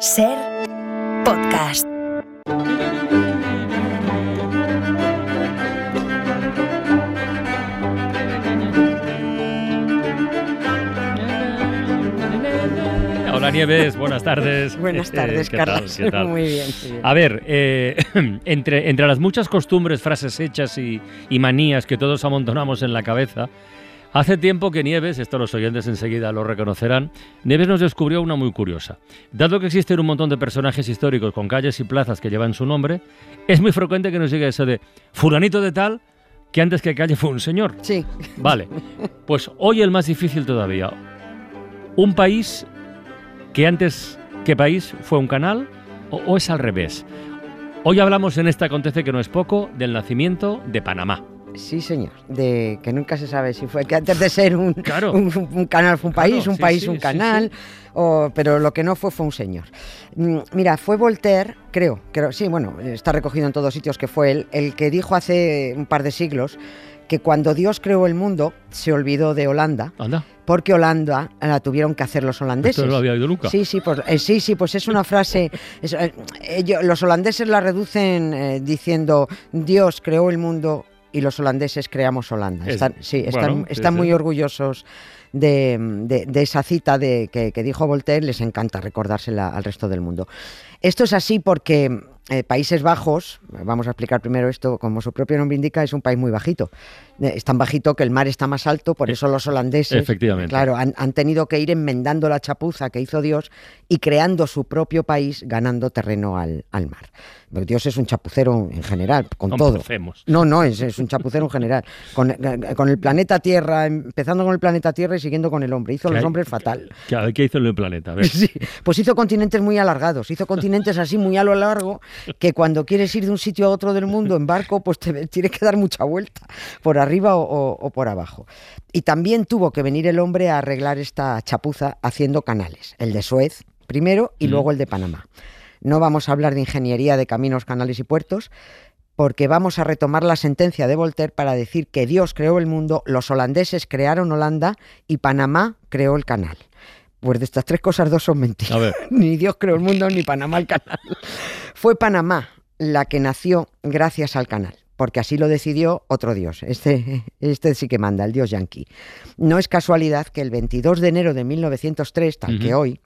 Ser podcast. Hola Nieves, buenas tardes. Buenas Eh, tardes, ¿qué tal? Carlos. ¿Qué tal? Muy bien. A ver, eh, entre, entre las muchas costumbres, frases hechas y, y manías que todos amontonamos en la cabeza, hace tiempo que Nieves, esto los oyentes enseguida lo reconocerán, Nieves nos descubrió una muy curiosa. Dado que existen un montón de personajes históricos con calles y plazas que llevan su nombre, es muy frecuente que nos diga eso de fulanito de tal, que antes que calle fue un señor. Sí. Vale, pues hoy el más difícil todavía. Un país que antes que país fue un canal o, o es al revés. Hoy hablamos en este acontece que no es poco del nacimiento de Panamá. Sí, señor. De que nunca se sabe si fue que antes de ser un, Claro. un, un canal fue un Claro, país, un sí, país sí, un sí, canal, o- pero lo que no fue fue un señor. Mm, Mira, fue Voltaire, creo, creo, sí, bueno, está recogido en todos sitios que fue él, el que dijo hace un par de siglos que cuando Dios creó el mundo se olvidó de Holanda, Anda, porque Holanda la tuvieron que hacer los holandeses. esto no lo había oído nunca. Sí, sí, pues, eh, sí, sí, pues es una frase. es, eh, ellos- los holandeses la reducen eh, diciendo Dios creó el mundo y los holandeses creamos Holanda. Es- Están, sí, están, bueno, sí, están sí. muy orgullosos de, de- de esa cita de, que, que dijo Voltaire, les encanta recordársela al resto del mundo. Esto es así porque eh, Países Bajos, vamos a explicar primero esto, como su propio nombre indica, es un país muy bajito. Eh, Es tan bajito que el mar está más alto, por eso los holandeses Efectivamente. claro, han, han tenido que ir enmendando la chapuza que hizo Dios y creando su propio país, ganando terreno al, al mar. Porque Dios es un chapucero en general, con No todo. No, no, es, es un chapucero en general. Con, eh, con el planeta Tierra, empezando con el planeta Tierra y siguiendo con el hombre. Hizo ¿Qué los hay? hombres fatal. ¿Qué, qué hizo en el planeta? A ver. Sí, pues hizo continentes muy alargados, hizo continentes así muy a lo largo que cuando quieres ir de un sitio a otro del mundo en barco, pues te tienes que dar mucha vuelta, por arriba o, o- o por abajo. Y también tuvo que venir el hombre a arreglar esta chapuza haciendo canales, el de Suez primero y Mm. luego el de Panamá. No vamos a hablar de ingeniería de caminos, canales y puertos, porque vamos a retomar la sentencia de Voltaire para decir que Dios creó el mundo, los holandeses crearon Holanda y Panamá creó el canal. Pues de estas tres cosas dos son mentiras. Ni Dios creó el mundo ni Panamá el canal. Fue Panamá la que nació gracias al canal, porque así lo decidió otro Dios. Este, este sí que manda, el Dios yanqui. No es casualidad que el 22 de enero de 1903, tal que hoy,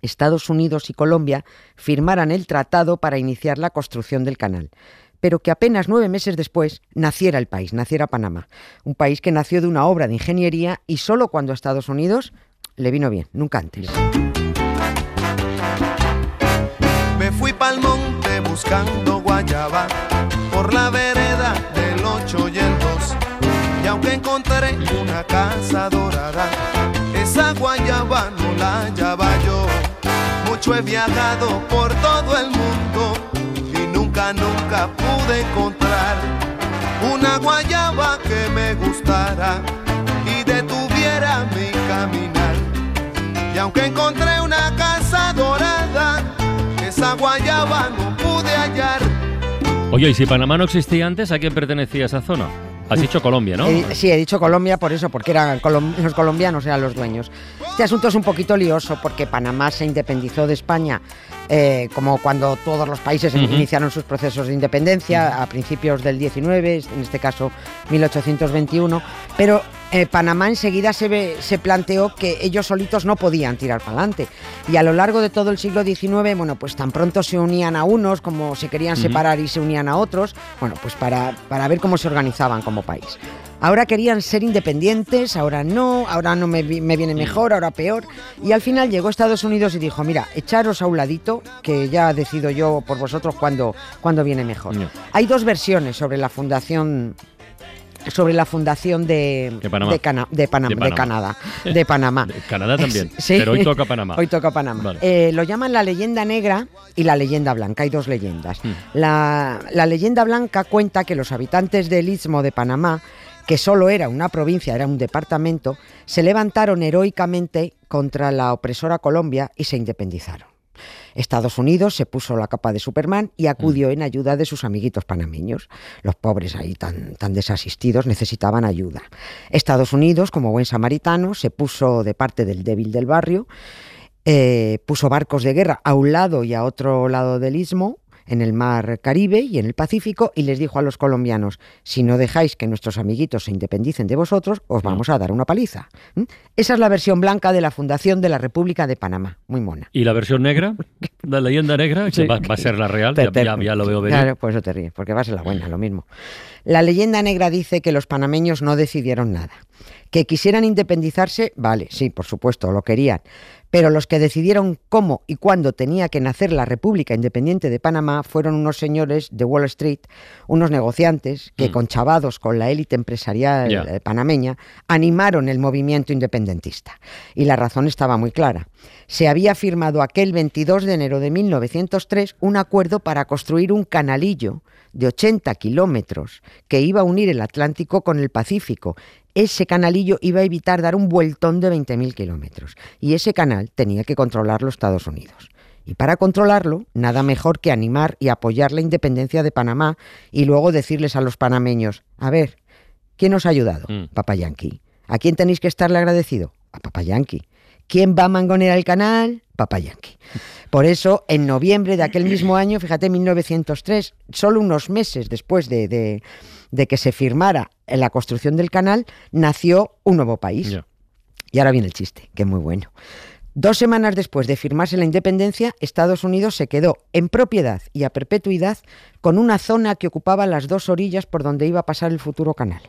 Estados Unidos y Colombia firmaran el tratado para iniciar la construcción del canal, pero que apenas nueve meses después naciera el país, naciera Panamá, un país que nació de una obra de ingeniería y solo cuando Estados Unidos le vino bien, nunca antes. Me fui pa'l monte buscando guayaba por la vereda del 8 y el 2. Y aunque encontré una casa dorada, esa guayaba no la hallaba yo. Mucho he viajado por todo el mundo y nunca, nunca pude encontrar una guayaba que me gustara aunque encontré una casa dorada, esa guayaba no pude hallar. Oye, y si Panamá no existía antes, ¿a quién pertenecía esa zona? Has dicho Colombia, ¿no? He- sí, he dicho Colombia por eso, porque eran colom- los colombianos eran los dueños. Este asunto es un poquito lioso porque Panamá se independizó de España, eh, como cuando todos los países iniciaron sus procesos de independencia a principios del 19, en este caso 1821, pero eh, Panamá enseguida se, ve- se planteó que ellos solitos no podían tirar para adelante. Y a lo largo de todo el siglo XIX, bueno, pues tan pronto se unían a unos como se querían separar y se unían a otros, bueno, pues para, para ver cómo se organizaban como país. Ahora querían ser independientes, ahora no, ahora no me, me viene mejor, ahora peor. Y al final llegó Estados Unidos y dijo, mira, echaros a un ladito, que ya decido yo por vosotros cuándo cuándo viene mejor. Hay dos versiones sobre la fundación sobre la fundación de, De Panamá. de Cana- de Panam- De de Panamá. Canadá, de Panamá. De Canadá también. Sí. Pero hoy toca Panamá. Hoy toca Panamá. Vale. Eh, lo llaman la leyenda negra y la leyenda blanca. Hay dos leyendas. Hmm. La, la leyenda blanca cuenta que los habitantes del istmo de Panamá, que solo era una provincia, era un departamento, se levantaron heroicamente contra la opresora Colombia y se independizaron. Estados Unidos se puso la capa de Superman y acudió en ayuda de sus amiguitos panameños. Los pobres ahí tan, tan desasistidos necesitaban ayuda. Estados Unidos, como buen samaritano, se puso de parte del débil del barrio eh, puso barcos de guerra a un lado y a otro lado del istmo, en el mar Caribe y en el Pacífico, y les dijo a los colombianos, si no dejáis que nuestros amiguitos se independicen de vosotros, os vamos a dar una paliza. ¿Mm? Esa es la versión blanca de la fundación de la República de Panamá, muy mona. ¿Y la versión negra? ¿La leyenda negra? Sí. Va, va a ser la real, Te- ya, te- ya- ya lo veo venir. Claro, por eso te ríes, porque va a ser la buena, lo mismo. La leyenda negra dice que los panameños no decidieron nada. Que quisieran independizarse, vale, sí, por supuesto, lo querían. Pero los que decidieron cómo y cuándo tenía que nacer la República Independiente de Panamá fueron unos señores de Wall Street, unos negociantes que, Mm. conchavados con la élite empresarial eh, panameña, animaron el movimiento independentista. Y la razón estaba muy clara. Se había firmado aquel 22 de enero de 1903 un acuerdo para construir un canalillo de 80 kilómetros que iba a unir el Atlántico con el Pacífico. Ese canalillo iba a evitar dar un vueltón de 20.000 kilómetros. Y ese canal tenía que controlarlo Estados Unidos. Y para controlarlo, nada mejor que animar y apoyar la independencia de Panamá y luego decirles a los panameños, a ver, ¿quién os ha ayudado? Mm. Papa Yankee. ¿A quién tenéis que estarle agradecido? A Papa Yankee. ¿Quién va a mangonear el canal? Papa Yankee. Por eso, en noviembre de aquel mismo año, fíjate, 1903, solo unos meses después de, de- de que se firmara la construcción del canal, nació un nuevo país. Y ahora viene el chiste, que es muy bueno. Dos semanas después de firmarse la independencia, Estados Unidos se quedó en propiedad y a perpetuidad con una zona que ocupaba las dos orillas por donde iba a pasar el futuro canal.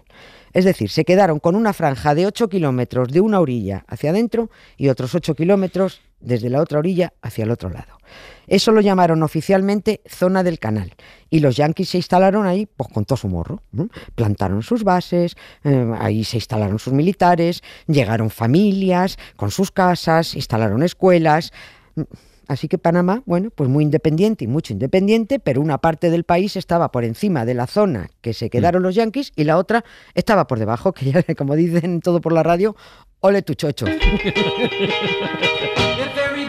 Es decir, se quedaron con una franja de 8 kilómetros de una orilla hacia adentro y otros 8 kilómetros desde la otra orilla hacia el otro lado. Eso lo llamaron oficialmente zona del canal. Y los yanquis se instalaron ahí pues, con todo su morro. ¿no? Plantaron sus bases, eh, ahí se instalaron sus militares, llegaron familias con sus casas, instalaron escuelas. Así que Panamá, bueno, pues muy independiente y mucho independiente, pero una parte del país estaba por encima de la zona que se quedaron los yanquis y la otra estaba por debajo, que ya, como dicen todo por la radio, ole tu chocho.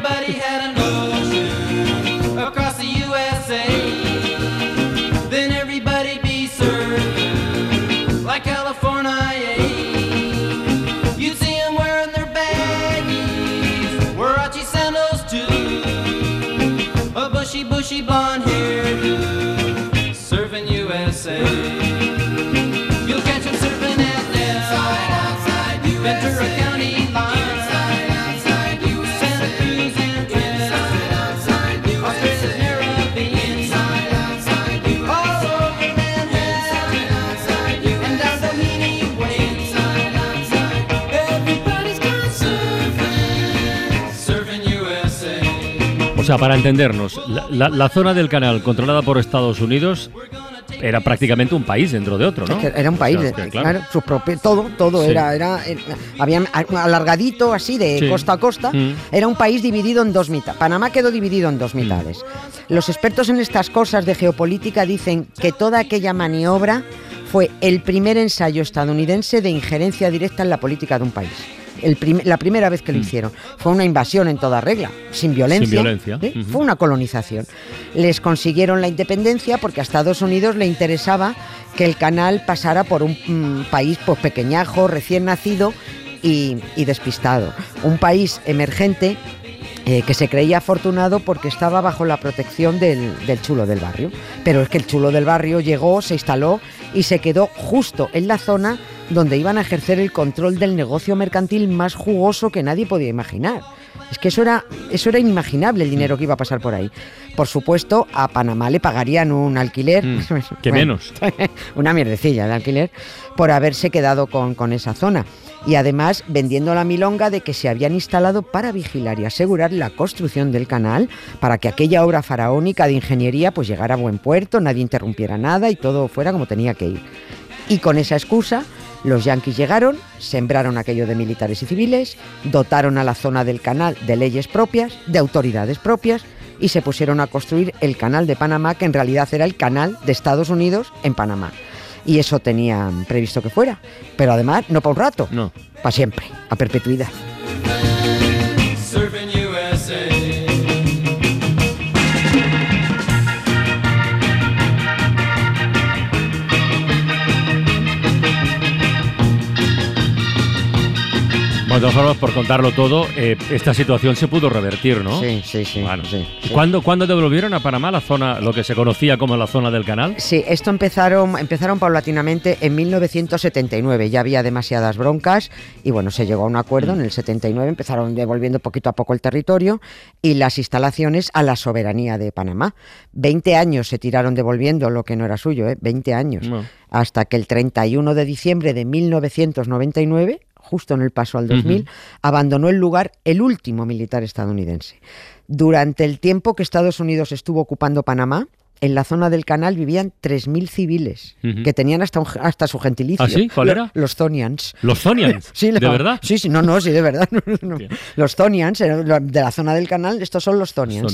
Everybody had an ocean across the USA, then everybody'd be served like California. You'd see 'em wearing their baggies, Warachi sandals too, a bushy, bushy blonde O sea, para entendernos, la, la- la zona del canal controlada por Estados Unidos era prácticamente un país dentro de otro, ¿no? Es que era un país, O sea, de- que, claro, su propio, todo, todo Sí. era, era, era- habían alargadito así de Sí. costa a costa, Mm. era un país dividido en dos mitades. Panamá quedó dividido en dos mitades. Los expertos en estas cosas de geopolítica dicen que toda aquella maniobra fue el primer ensayo estadounidense de injerencia directa en la política de un país. El prim- la primera vez que lo hicieron. Fue una invasión en toda regla, sin violencia. Mm. Sin violencia. Fue una colonización. Les consiguieron la independencia porque a Estados Unidos le interesaba que el canal pasara por un mm, país pues, pequeñajo, recién nacido y, y despistado. Un país emergente eh, que se creía afortunado porque estaba bajo la protección del, del chulo del barrio. Pero es que el chulo del barrio llegó, se instaló y se quedó justo en la zona donde iban a ejercer el control del negocio mercantil más jugoso que nadie podía imaginar. Es que eso era, eso era inimaginable el dinero que iba a pasar por ahí. Por supuesto, a Panamá le pagarían un alquiler. Mm, que Bueno, menos. una mierdecilla de alquiler por haberse quedado con, con esa zona. Y además vendiendo la milonga de que se habían instalado para vigilar y asegurar la construcción del canal, para que aquella obra faraónica de ingeniería pues llegara a buen puerto, nadie interrumpiera nada y todo fuera como tenía que ir. Y con esa excusa, los yanquis llegaron, sembraron aquello de militares y civiles, dotaron a la zona del canal de leyes propias, de autoridades propias, y se pusieron a construir el canal de Panamá, que en realidad era el canal de Estados Unidos en Panamá. Y eso tenían previsto que fuera. Pero además, no para un rato, No. para siempre, a perpetuidad. Bueno, todas formas, por contarlo todo, eh, esta situación se pudo revertir, ¿no? Sí, sí, sí. Bueno. sí, sí. ¿Cuándo, cuándo devolvieron a Panamá la zona, lo que se conocía como la zona del canal? Sí, esto empezaron, empezaron paulatinamente en 1979. Ya había demasiadas broncas y bueno, se llegó a un acuerdo. En el 79 empezaron devolviendo poquito a poco el territorio y las instalaciones a la soberanía de Panamá. 20 años se tiraron devolviendo lo que no era suyo, ¿eh? 20 años. No. Hasta que el 31 de diciembre de 1999, justo en el paso al 2000, Ujú. abandonó el lugar el último militar estadounidense. Durante el tiempo que Estados Unidos estuvo ocupando Panamá, en la zona del canal vivían 3.000 civiles que tenían hasta, un- hasta su gentilicio. ¿Ah, sí? ¿Cuál era? Los Zonians. Los Zonians. Sí, ¿De verdad? Sí, sí, no, no, sí, de verdad. no, no. Los Zonians, de la zona del canal, estos son los Zonians.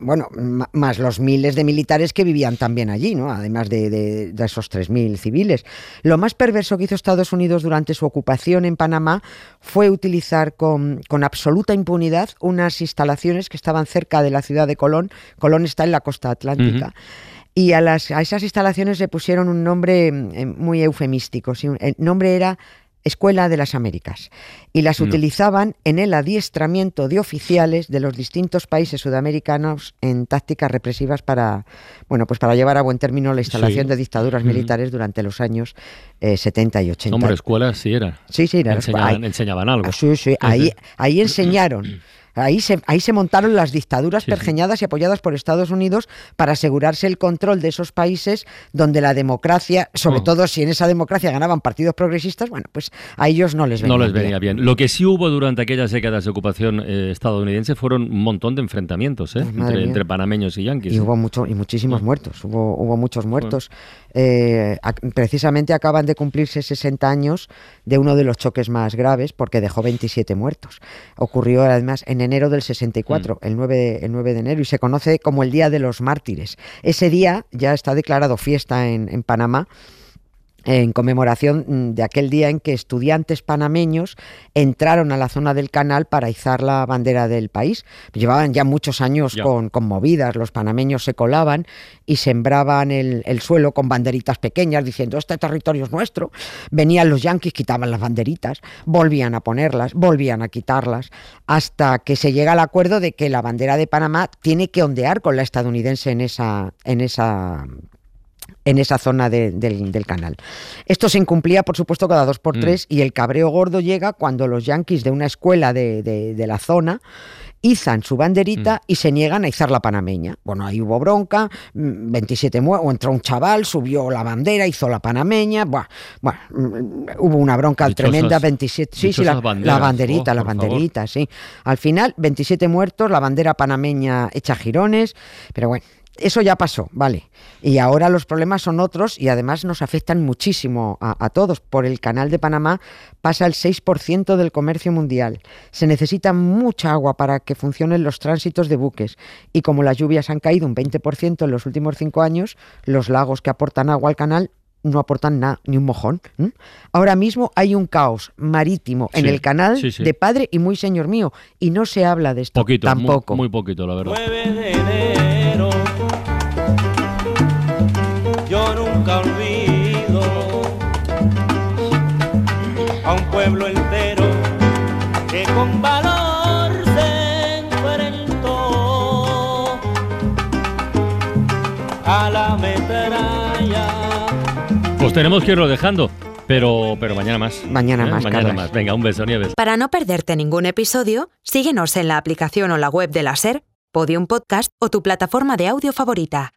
Bueno, más los miles de militares que vivían también allí, ¿no? Además de, de- de esos 3.000 civiles. Lo más perverso que hizo Estados Unidos durante su ocupación en Panamá fue utilizar con, con absoluta impunidad unas instalaciones que estaban cerca de la ciudad de Colón. Colón está en la costa atlántica. Y a, las, a esas instalaciones le pusieron un nombre mm, eh, muy eufemístico. El nombre era Escuela de las Américas. Y las No. utilizaban en el adiestramiento de oficiales de los distintos países sudamericanos en tácticas represivas para, bueno, pues para llevar a buen término la instalación Sí. de dictaduras Ujú. militares durante los años eh, 70 y 80. Hombre, escuelas sí era. sí, sí, era- Enseñaban, enseñaban algo. Ah, Sí, sí, ahí, ahí enseñaron. Ahí se, ahí se montaron las dictaduras Sí, sí. pergeñadas y apoyadas por Estados Unidos para asegurarse el control de esos países donde la democracia, sobre Oh. todo si en esa democracia ganaban partidos progresistas, bueno, pues a ellos no les venía No les bien. venía bien. Lo que sí hubo durante aquellas décadas de ocupación eh, estadounidense fueron un montón de enfrentamientos ¿eh? Pues entre, panameños y yanquis. Y hubo mucho, y muchísimos muertos, hubo, hubo muchos muertos. Eh, precisamente acaban de cumplirse 60 años de uno de los choques más graves porque dejó 27 muertos. Ocurrió además en enero del 64, Mm. el, 9 de, el 9 de enero, y se conoce como el Día de los Mártires. Ese día ya está declarado fiesta en, en Panamá en conmemoración mm, de aquel día en que estudiantes panameños entraron a la zona del canal para izar la bandera del país. Llevaban ya muchos años Ya. con, con movidas, los panameños se colaban y sembraban el, el suelo con banderitas pequeñas diciendo este territorio es nuestro. Venían los yanquis, quitaban las banderitas, volvían a ponerlas, volvían a quitarlas, hasta que se llega al acuerdo de que la bandera de Panamá tiene que ondear con la estadounidense en esa, en esa en esa zona de- del, del canal. Esto se incumplía, por supuesto, cada dos por Mm. tres y el cabreo gordo llega cuando los yanquis de una escuela de, de- de la zona izan su banderita Mm. y se niegan a izar la panameña. Bueno, ahí hubo bronca, mm, 27 muertos, entró un chaval, subió la bandera, hizo la panameña, buah, buah, mm, hubo una bronca Dichosas- tremenda, 27, sí, sí, la, banderita, oh, la favor. banderita, sí. Al final, 27 muertos, la bandera panameña hecha girones, pero bueno, eso ya pasó, vale. Y ahora los problemas son otros y además nos afectan muchísimo a, a todos. Por el canal de Panamá pasa el 6% del comercio mundial. Se necesita mucha agua para que funcionen los tránsitos de buques. Y como las lluvias han caído un 20% en los últimos cinco años, los lagos que aportan agua al canal no aportan nada, ni un mojón. Ahora mismo hay un caos marítimo en Sí, el canal sí, sí. de padre y muy señor mío. Y no se habla de esto Poquito, muy- tampoco. Muy, poquito, la verdad. Pueblo entero que con valor se enfrentó a la metralla. Pues tenemos que irlo dejando, pero, pero mañana más. Mañana más, Mañana Carlas. más. Venga, un beso, Nieves. Para no perderte ningún episodio, síguenos en la aplicación o la web de la SER, Podium Podcast o tu plataforma de audio favorita.